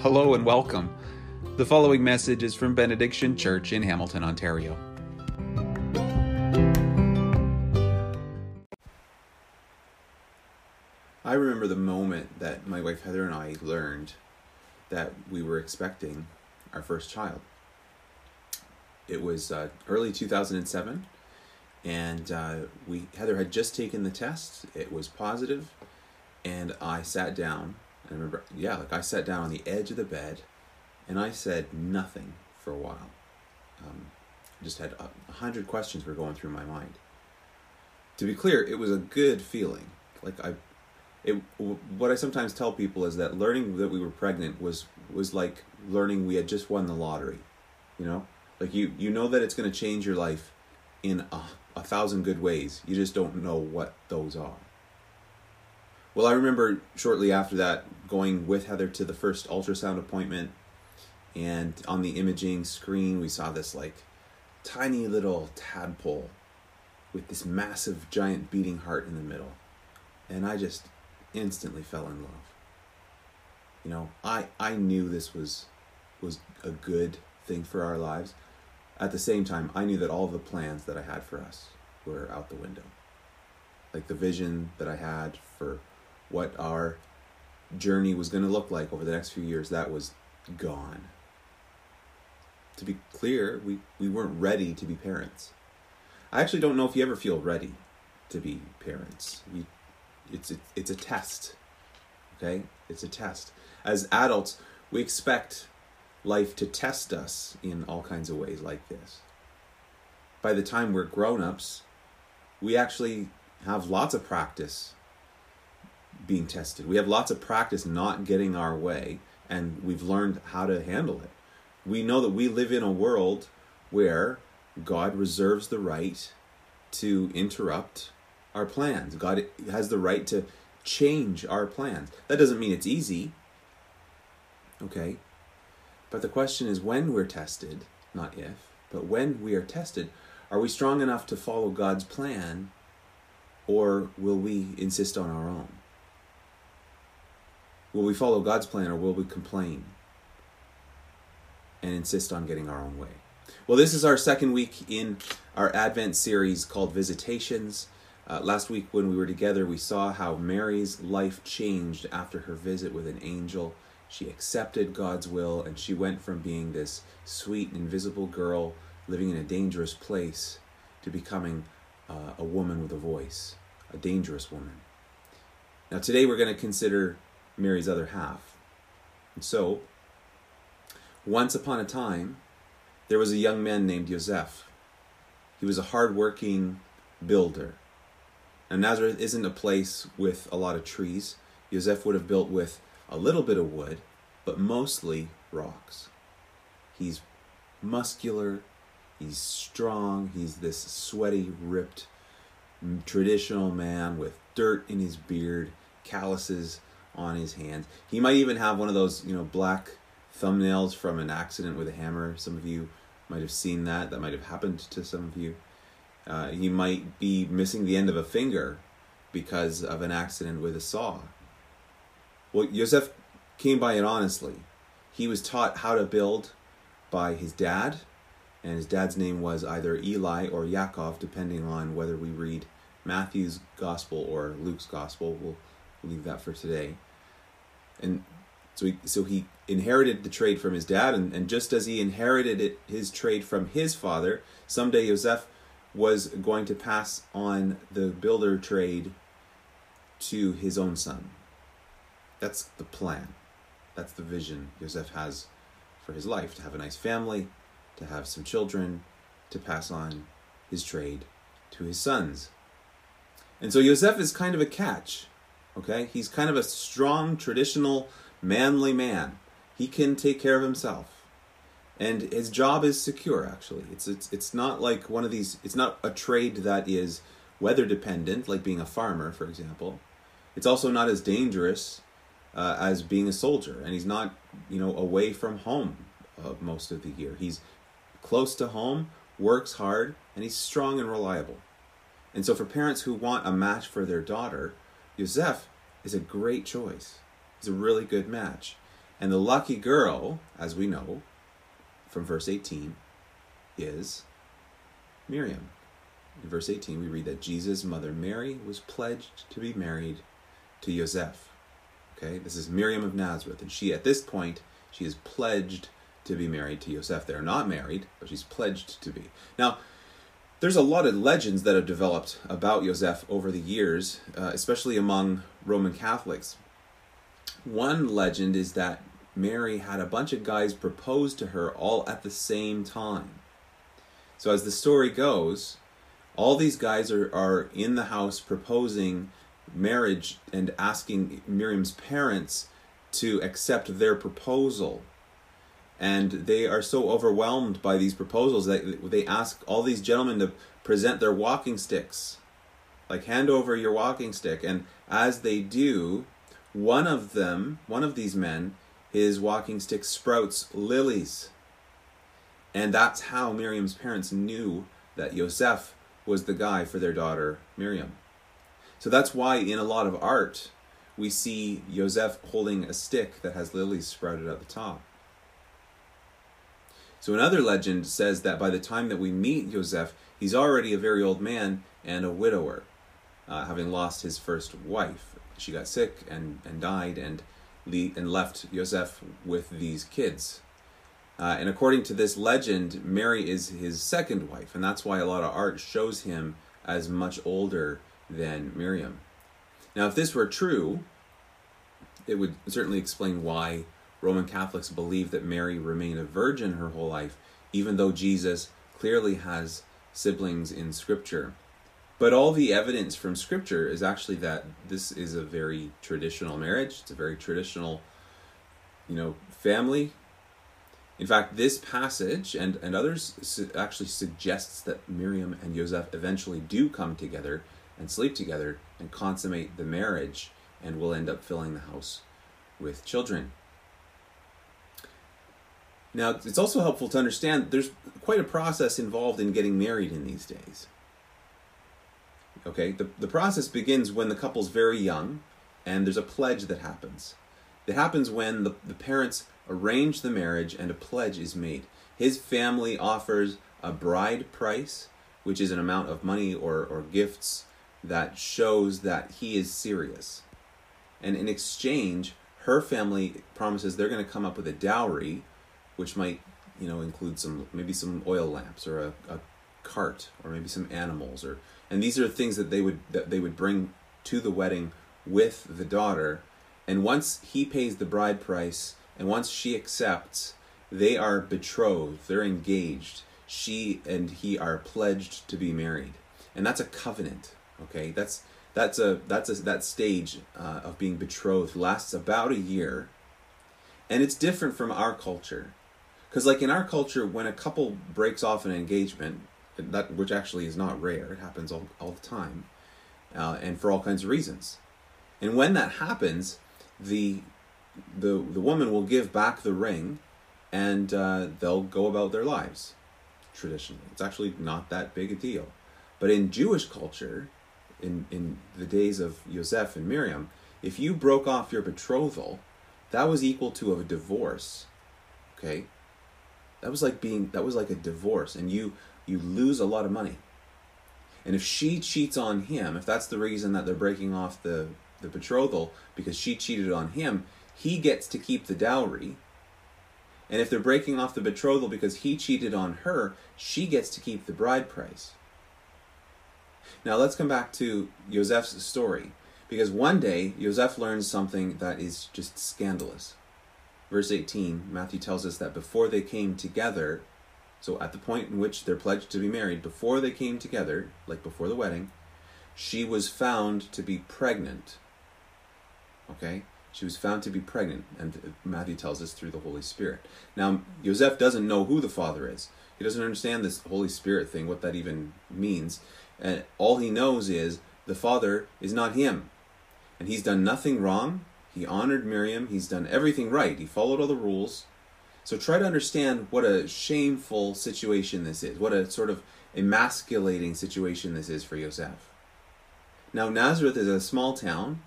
Hello and welcome. The following message is from Benediction Church in Hamilton, Ontario. I remember the moment that my wife Heather and I learned that we were expecting our first child. It was uh, early 2007, and uh, we Heather had just taken the test. It was positive, and I sat down I remember, yeah, like I sat down on the edge of the bed and I said nothing for a while. Um, I just had a hundred questions were going through my mind. To be clear, it was a good feeling. Like I, it. What I sometimes tell people is that learning that we were pregnant was was like learning we had just won the lottery. You know, like you you know that it's going to change your life in a, a thousand good ways. You just don't know what those are. Well, I remember shortly after that going with Heather to the first ultrasound appointment, and on the imaging screen, we saw this like tiny little tadpole with this massive, giant beating heart in the middle. And I just instantly fell in love. You know, I, I knew this was was a good thing for our lives. At the same time, I knew that all the plans that I had for us were out the window. Like the vision that I had for what our journey was going to look like over the next few years, that was gone. To be clear, we, we weren't ready to be parents. I actually don't know if you ever feel ready to be parents. You, it's, it, it's a test, okay? It's a test. As adults, we expect life to test us in all kinds of ways like this. By the time we're grown ups, we actually have lots of practice being tested. We have lots of practice not getting our way, and we've learned how to handle it. We know that we live in a world where God reserves the right to interrupt our plans. God has the right to change our plans. That doesn't mean it's easy. Okay? But the question is when we're tested, not if, but when we are tested, are we strong enough to follow God's plan or will we insist on our own? Will we follow God's plan or will we complain and insist on getting our own way? Well, this is our second week in our Advent series called Visitations. Uh, last week, when we were together, we saw how Mary's life changed after her visit with an angel. She accepted God's will and she went from being this sweet, invisible girl living in a dangerous place to becoming uh, a woman with a voice, a dangerous woman. Now, today we're going to consider Mary's other half. And so, once upon a time, there was a young man named Joseph. He was a hard-working builder. Now, Nazareth isn't a place with a lot of trees. Joseph would have built with a little bit of wood, but mostly rocks. He's muscular, he's strong, he's this sweaty, ripped, traditional man with dirt in his beard, calluses on his hands. He might even have one of those, you know, black thumbnails from an accident with a hammer. Some of you might have seen that. That might have happened to some of you. Uh, he might be missing the end of a finger because of an accident with a saw. Well, Joseph came by it honestly. He was taught how to build by his dad, and his dad's name was either Eli or Yaakov, depending on whether we read Matthew's gospel or Luke's gospel. We'll leave that for today and so he, so he inherited the trade from his dad, and, and just as he inherited it, his trade from his father, someday Joseph was going to pass on the builder trade to his own son. That's the plan. That's the vision Joseph has for his life to have a nice family, to have some children, to pass on his trade to his sons. And so Joseph is kind of a catch Okay? He's kind of a strong, traditional, manly man. He can take care of himself. And his job is secure actually. It's it's it's not like one of these it's not a trade that is weather dependent like being a farmer, for example. It's also not as dangerous uh, as being a soldier and he's not, you know, away from home uh, most of the year. He's close to home, works hard, and he's strong and reliable. And so for parents who want a match for their daughter, Yosef is a great choice. He's a really good match. And the lucky girl, as we know from verse 18, is Miriam. In verse 18, we read that Jesus' mother Mary was pledged to be married to Joseph. Okay, this is Miriam of Nazareth, and she, at this point, she is pledged to be married to Joseph. They're not married, but she's pledged to be. Now, there's a lot of legends that have developed about Joseph over the years, uh, especially among Roman Catholics. One legend is that Mary had a bunch of guys propose to her all at the same time. So, as the story goes, all these guys are, are in the house proposing marriage and asking Miriam's parents to accept their proposal. And they are so overwhelmed by these proposals that they ask all these gentlemen to present their walking sticks. Like, hand over your walking stick. And as they do, one of them, one of these men, his walking stick sprouts lilies. And that's how Miriam's parents knew that Yosef was the guy for their daughter Miriam. So that's why in a lot of art we see Yosef holding a stick that has lilies sprouted at the top. So another legend says that by the time that we meet Yosef, he's already a very old man and a widower, uh, having lost his first wife. She got sick and, and died and, le- and left Yosef with these kids. Uh, and according to this legend, Mary is his second wife, and that's why a lot of art shows him as much older than Miriam. Now, if this were true, it would certainly explain why Roman Catholics believe that Mary remained a virgin her whole life, even though Jesus clearly has siblings in Scripture. But all the evidence from Scripture is actually that this is a very traditional marriage. It's a very traditional, you know, family. In fact, this passage and, and others su- actually suggests that Miriam and Joseph eventually do come together and sleep together and consummate the marriage and will end up filling the house with children. Now, it's also helpful to understand there's quite a process involved in getting married in these days. Okay, the, the process begins when the couple's very young and there's a pledge that happens. It happens when the, the parents arrange the marriage and a pledge is made. His family offers a bride price, which is an amount of money or, or gifts that shows that he is serious. And in exchange, her family promises they're going to come up with a dowry, which might, you know, include some maybe some oil lamps or a, a cart or maybe some animals or and these are things that they would that they would bring to the wedding with the daughter. And once he pays the bride price and once she accepts, they are betrothed, they're engaged. She and he are pledged to be married. And that's a covenant. Okay, that's that's a that's a that stage uh, of being betrothed lasts about a year, and it's different from our culture, because like in our culture, when a couple breaks off an engagement, that which actually is not rare, it happens all all the time, uh, and for all kinds of reasons, and when that happens, the the the woman will give back the ring, and uh, they'll go about their lives. Traditionally, it's actually not that big a deal, but in Jewish culture in, in the days of Yosef and Miriam, if you broke off your betrothal, that was equal to a divorce. Okay? That was like being that was like a divorce and you you lose a lot of money. And if she cheats on him, if that's the reason that they're breaking off the the betrothal because she cheated on him, he gets to keep the dowry. And if they're breaking off the betrothal because he cheated on her, she gets to keep the bride price. Now let's come back to Joseph's story, because one day Joseph learns something that is just scandalous. Verse 18, Matthew tells us that before they came together, so at the point in which they're pledged to be married, before they came together, like before the wedding, she was found to be pregnant. Okay? She was found to be pregnant, and Matthew tells us through the Holy Spirit. Now, Joseph doesn't know who the father is. He doesn't understand this Holy Spirit thing, what that even means. And all he knows is the father is not him. And he's done nothing wrong. He honored Miriam. He's done everything right. He followed all the rules. So try to understand what a shameful situation this is. What a sort of emasculating situation this is for Yosef. Now, Nazareth is a small town,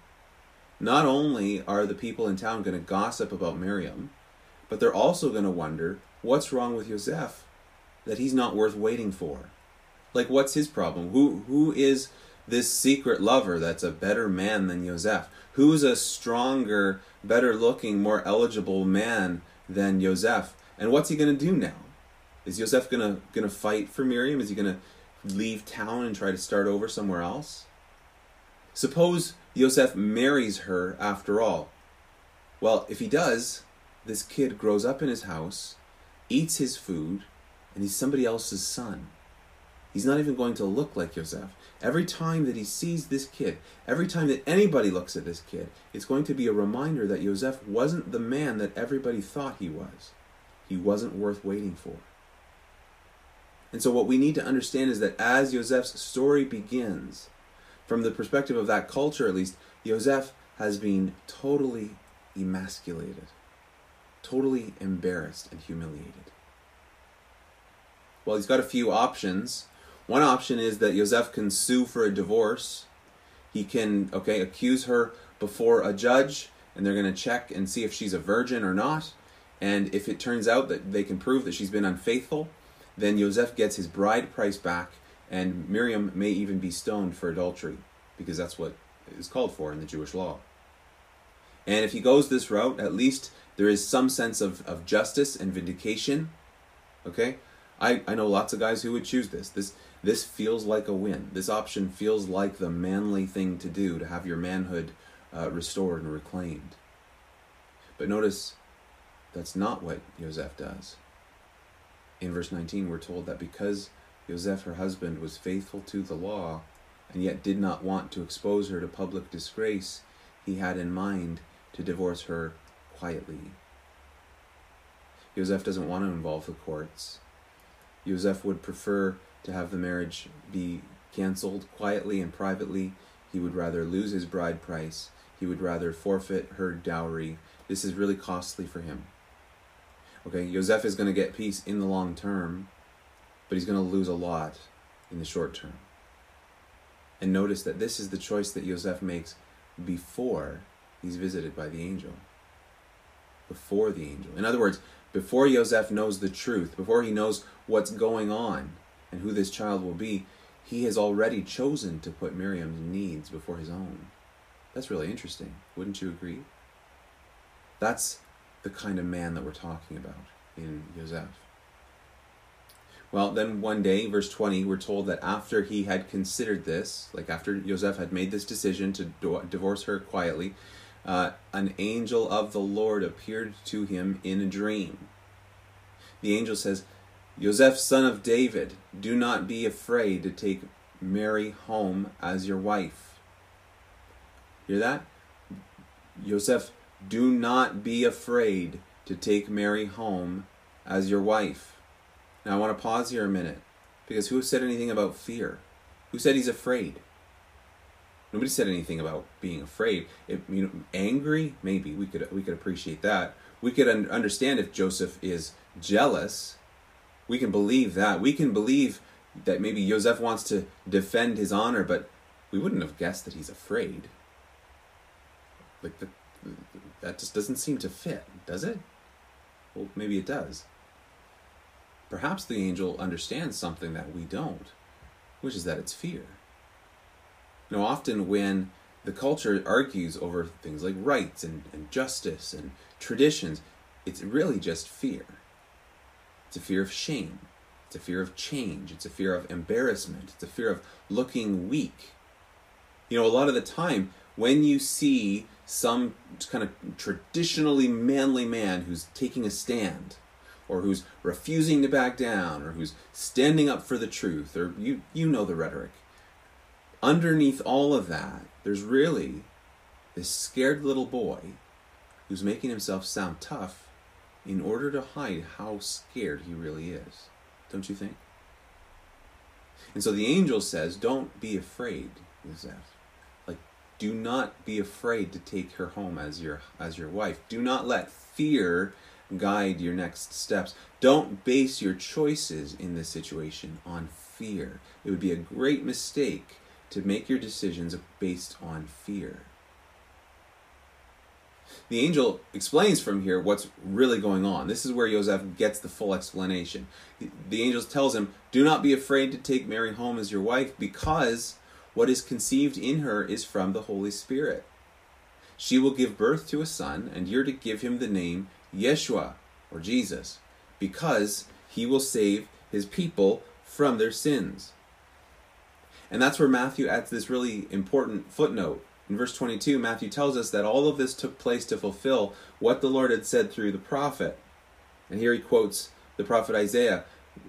not only are the people in town going to gossip about Miriam, but they're also going to wonder what's wrong with Yosef that he's not worth waiting for. Like, what's his problem? Who who is this secret lover that's a better man than Yosef? Who's a stronger, better looking, more eligible man than Yosef? And what's he going to do now? Is Yosef going to fight for Miriam? Is he going to leave town and try to start over somewhere else? Suppose Yosef marries her after all. Well, if he does, this kid grows up in his house, eats his food, and he's somebody else's son. He's not even going to look like Yosef. Every time that he sees this kid, every time that anybody looks at this kid, it's going to be a reminder that Yosef wasn't the man that everybody thought he was. He wasn't worth waiting for. And so, what we need to understand is that as Yosef's story begins, from the perspective of that culture at least, Yosef has been totally emasculated, totally embarrassed and humiliated. Well, he's got a few options. One option is that Yosef can sue for a divorce. He can, okay, accuse her before a judge, and they're going to check and see if she's a virgin or not. And if it turns out that they can prove that she's been unfaithful, then Yosef gets his bride price back, and Miriam may even be stoned for adultery, because that's what is called for in the Jewish law. And if he goes this route, at least there is some sense of, of justice and vindication. Okay? I, I know lots of guys who would choose this. This this feels like a win. This option feels like the manly thing to do to have your manhood uh, restored and reclaimed. But notice that's not what Yosef does. In verse 19, we're told that because Yosef, her husband, was faithful to the law and yet did not want to expose her to public disgrace, he had in mind to divorce her quietly. Yosef doesn't want to involve the courts. Yosef would prefer to have the marriage be cancelled quietly and privately. He would rather lose his bride price. He would rather forfeit her dowry. This is really costly for him. Okay, Yosef is going to get peace in the long term, but he's going to lose a lot in the short term. And notice that this is the choice that Yosef makes before he's visited by the angel. Before the angel. In other words, before Yosef knows the truth, before he knows what's going on and who this child will be, he has already chosen to put Miriam's needs before his own. That's really interesting. Wouldn't you agree? That's the kind of man that we're talking about in Yosef. Well, then one day, verse 20, we're told that after he had considered this, like after Yosef had made this decision to divorce her quietly, uh, an angel of the Lord appeared to him in a dream. The angel says, Joseph, son of David, do not be afraid to take Mary home as your wife. Hear that? Joseph, do not be afraid to take Mary home as your wife. Now I want to pause here a minute because who said anything about fear? Who said he's afraid? Nobody said anything about being afraid. If, you know, angry, maybe we could we could appreciate that. We could un- understand if Joseph is jealous. We can believe that. We can believe that maybe Joseph wants to defend his honor, but we wouldn't have guessed that he's afraid. Like the, that just doesn't seem to fit, does it? Well, maybe it does. Perhaps the angel understands something that we don't, which is that it's fear. You know, often when the culture argues over things like rights and, and justice and traditions, it's really just fear. It's a fear of shame. It's a fear of change. It's a fear of embarrassment. It's a fear of looking weak. You know, a lot of the time, when you see some kind of traditionally manly man who's taking a stand, or who's refusing to back down, or who's standing up for the truth, or you, you know the rhetoric underneath all of that, there's really this scared little boy who's making himself sound tough in order to hide how scared he really is. Don't you think? And so the angel says, Don't be afraid, Yosef. Like, do not be afraid to take her home as your as your wife. Do not let fear guide your next steps. Don't base your choices in this situation on fear. It would be a great mistake to make your decisions based on fear. the angel explains from here what's really going on. This is where Joseph gets the full explanation. The angel tells him, Do not be afraid to take Mary home as your wife, because what is conceived in her is from the Holy Spirit. She will give birth to a son, and you're to give him the name Yeshua, or Jesus, because he will save his people from their sins. And that's where Matthew adds this really important footnote. In verse 22, Matthew tells us that all of this took place to fulfill what the Lord had said through the prophet. And here he quotes the prophet Isaiah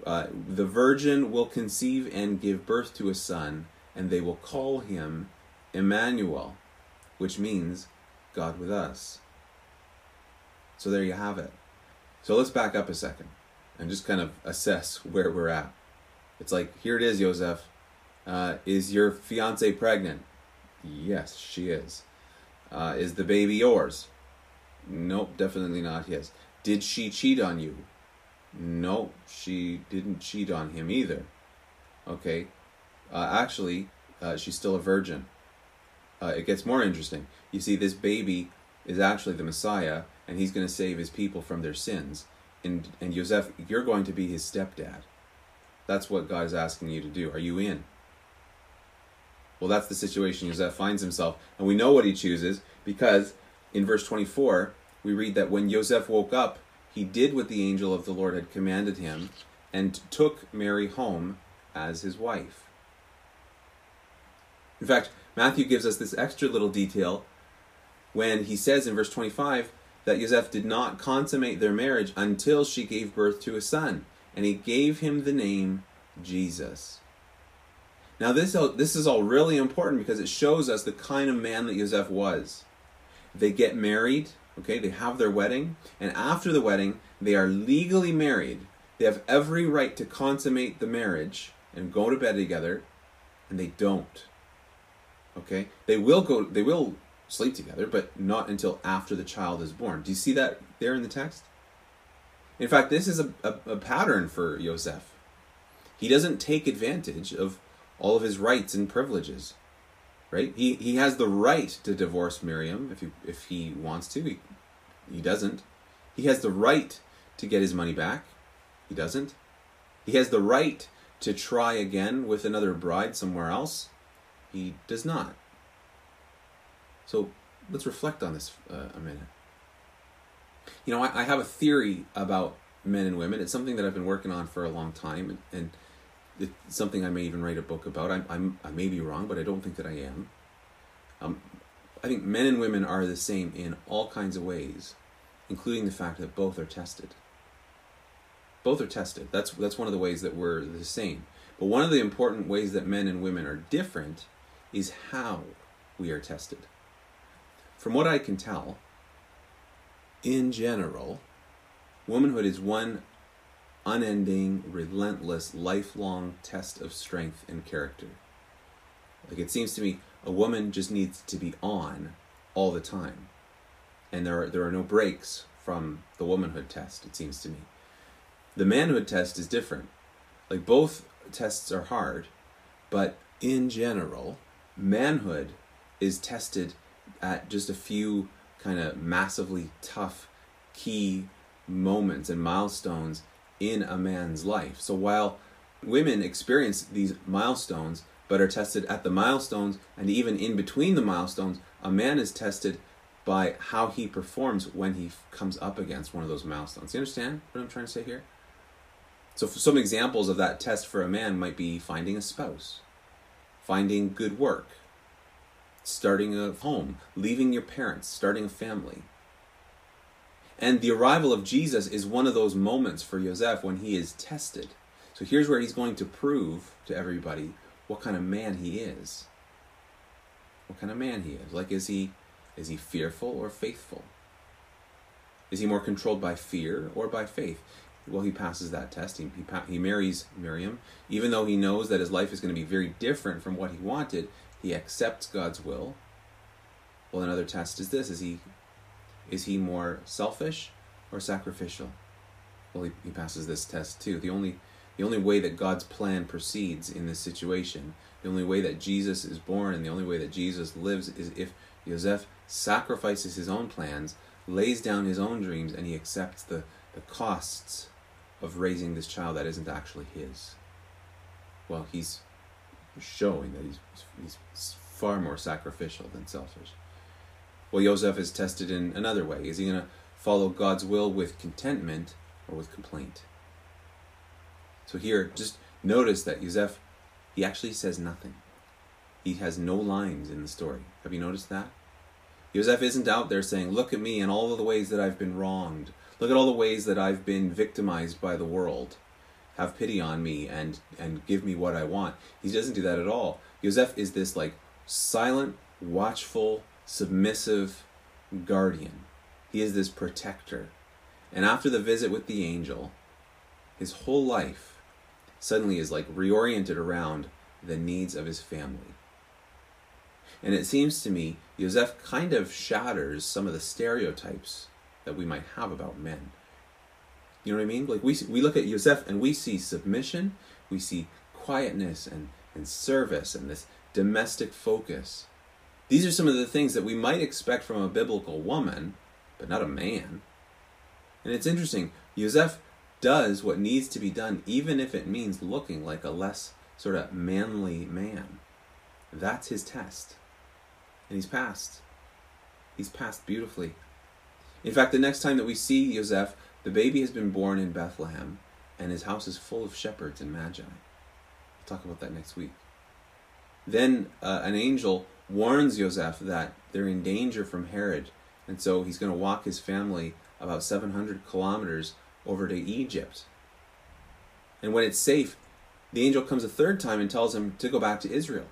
uh, The virgin will conceive and give birth to a son, and they will call him Emmanuel, which means God with us. So there you have it. So let's back up a second and just kind of assess where we're at. It's like, here it is, Joseph. Uh, is your fiance pregnant? Yes, she is. Uh, is the baby yours? Nope, definitely not his. Did she cheat on you? No, she didn't cheat on him either. Okay, uh, actually, uh, she's still a virgin. Uh, it gets more interesting. You see, this baby is actually the Messiah, and he's going to save his people from their sins. And and Joseph, you're going to be his stepdad. That's what God is asking you to do. Are you in? Well, that's the situation Joseph finds himself, and we know what he chooses because in verse 24 we read that when Joseph woke up, he did what the angel of the Lord had commanded him, and took Mary home as his wife. In fact, Matthew gives us this extra little detail when he says in verse 25 that Joseph did not consummate their marriage until she gave birth to a son, and he gave him the name Jesus. Now this this is all really important because it shows us the kind of man that Joseph was. They get married, okay? They have their wedding, and after the wedding, they are legally married. They have every right to consummate the marriage and go to bed together, and they don't. Okay? They will go they will sleep together, but not until after the child is born. Do you see that there in the text? In fact, this is a, a, a pattern for Joseph. He doesn't take advantage of all of his rights and privileges. Right? He he has the right to divorce Miriam if he if he wants to. He, he doesn't. He has the right to get his money back. He doesn't. He has the right to try again with another bride somewhere else. He does not. So let's reflect on this uh, a minute. You know, I, I, have a theory about men and women. It's something that I've been working on for a long time, and, and it's something I may even write a book about. I'm, I'm, I may be wrong, but I don't think that I am. Um, I think men and women are the same in all kinds of ways, including the fact that both are tested. Both are tested. That's that's one of the ways that we're the same. But one of the important ways that men and women are different is how we are tested. From what I can tell, in general, womanhood is one unending, relentless, lifelong test of strength and character. Like it seems to me, a woman just needs to be on all the time. And there are, there are no breaks from the womanhood test, it seems to me. The manhood test is different. Like both tests are hard, but in general, manhood is tested at just a few kind of massively tough key moments and milestones in a man's life. So while women experience these milestones but are tested at the milestones and even in between the milestones, a man is tested by how he performs when he comes up against one of those milestones. You understand what I'm trying to say here? So, some examples of that test for a man might be finding a spouse, finding good work, starting a home, leaving your parents, starting a family. And the arrival of Jesus is one of those moments for Joseph when he is tested. So here's where he's going to prove to everybody what kind of man he is. What kind of man he is. Like is he is he fearful or faithful? Is he more controlled by fear or by faith? Well, he passes that test. He, he, he marries Miriam. Even though he knows that his life is going to be very different from what he wanted, he accepts God's will. Well, another test is this: is he is he more selfish or sacrificial? Well, he, he passes this test too. The only the only way that God's plan proceeds in this situation, the only way that Jesus is born, and the only way that Jesus lives is if Joseph sacrifices his own plans, lays down his own dreams and he accepts the, the costs of raising this child that isn't actually his. Well, he's showing that he's, he's far more sacrificial than selfish. Well, Joseph is tested in another way. Is he going to follow God's will with contentment or with complaint? So here, just notice that Joseph, he actually says nothing. He has no lines in the story. Have you noticed that? Joseph isn't out there saying, Look at me and all of the ways that I've been wronged. Look at all the ways that I've been victimized by the world. Have pity on me and, and give me what I want. He doesn't do that at all. Joseph is this like silent, watchful, submissive guardian. He is this protector. And after the visit with the angel, his whole life suddenly is like reoriented around the needs of his family. And it seems to me, Joseph kind of shatters some of the stereotypes that we might have about men. You know what I mean? Like we we look at Joseph and we see submission, we see quietness and, and service and this domestic focus. These are some of the things that we might expect from a biblical woman, but not a man. And it's interesting, Joseph does what needs to be done, even if it means looking like a less sort of manly man. That's his test. And he's passed. He's passed beautifully. In fact, the next time that we see Joseph, the baby has been born in Bethlehem, and his house is full of shepherds and magi. We'll talk about that next week. Then uh, an angel warns Joseph that they're in danger from Herod, and so he's going to walk his family about 700 kilometers over to Egypt. And when it's safe, the angel comes a third time and tells him to go back to Israel.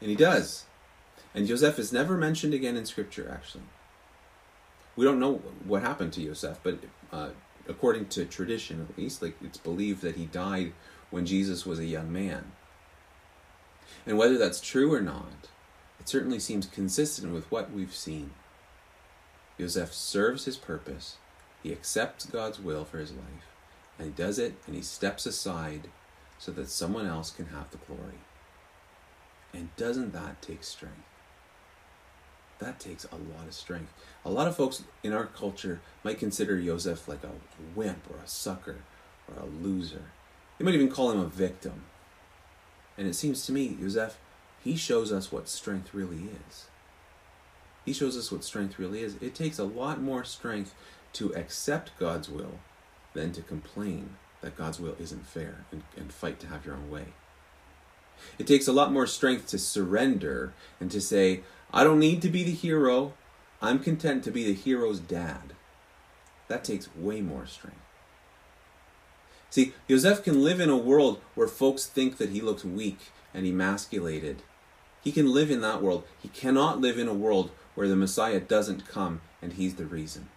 And he does. And Joseph is never mentioned again in Scripture, actually. We don't know what happened to Joseph, but uh, according to tradition, at least, like it's believed that he died when Jesus was a young man. And whether that's true or not, it certainly seems consistent with what we've seen. Joseph serves his purpose he accepts God's will for his life, and he does it, and he steps aside so that someone else can have the glory. And doesn't that take strength? That takes a lot of strength. A lot of folks in our culture might consider Joseph like a wimp or a sucker or a loser. They might even call him a victim. And it seems to me, Joseph, he shows us what strength really is. He shows us what strength really is. It takes a lot more strength to accept God's will than to complain that God's will isn't fair and, and fight to have your own way. It takes a lot more strength to surrender and to say, I don't need to be the hero. I'm content to be the hero's dad. That takes way more strength. See, Joseph can live in a world where folks think that he looks weak and emasculated. He can live in that world. He cannot live in a world where the Messiah doesn't come and he's the reason.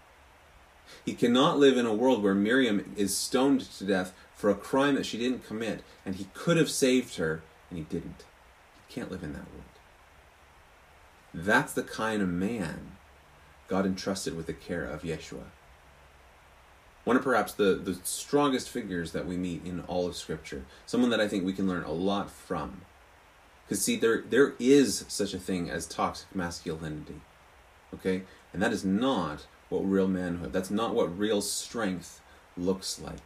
He cannot live in a world where Miriam is stoned to death for a crime that she didn't commit, and he could have saved her, and he didn't. He can't live in that world. That's the kind of man God entrusted with the care of Yeshua. One of perhaps the, the strongest figures that we meet in all of Scripture. Someone that I think we can learn a lot from. Because, see, there, there is such a thing as toxic masculinity. Okay? And that is not what real manhood, that's not what real strength looks like.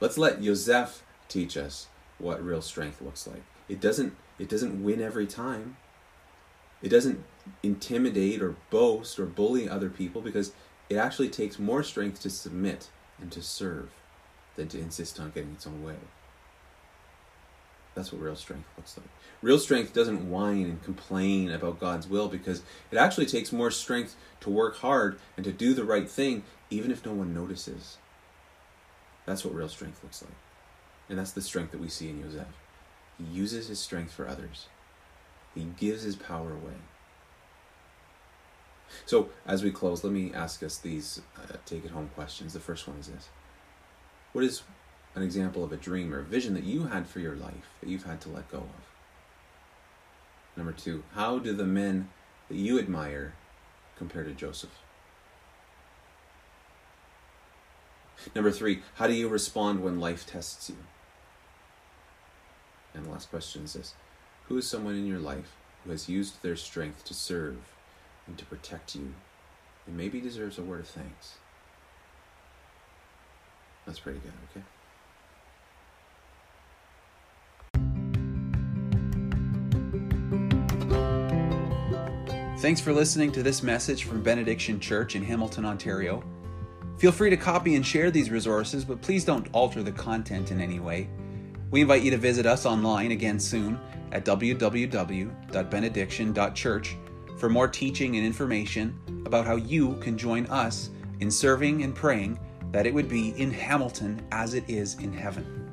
Let's let Joseph teach us what real strength looks like. It doesn't it doesn't win every time. It doesn't intimidate or boast or bully other people because it actually takes more strength to submit and to serve than to insist on getting its own way. That's what real strength looks like. Real strength doesn't whine and complain about God's will because it actually takes more strength to work hard and to do the right thing, even if no one notices. That's what real strength looks like. And that's the strength that we see in Joseph. He uses his strength for others, he gives his power away. So, as we close, let me ask us these uh, take it home questions. The first one is this What is an example of a dream or a vision that you had for your life that you've had to let go of? Number two, how do the men that you admire compare to Joseph? Number three, how do you respond when life tests you? And the last question is this Who is someone in your life who has used their strength to serve and to protect you and maybe deserves a word of thanks. That's pretty good, okay? Thanks for listening to this message from Benediction Church in Hamilton, Ontario. Feel free to copy and share these resources, but please don't alter the content in any way. We invite you to visit us online again soon at www.benediction.church for more teaching and information about how you can join us in serving and praying that it would be in Hamilton as it is in heaven.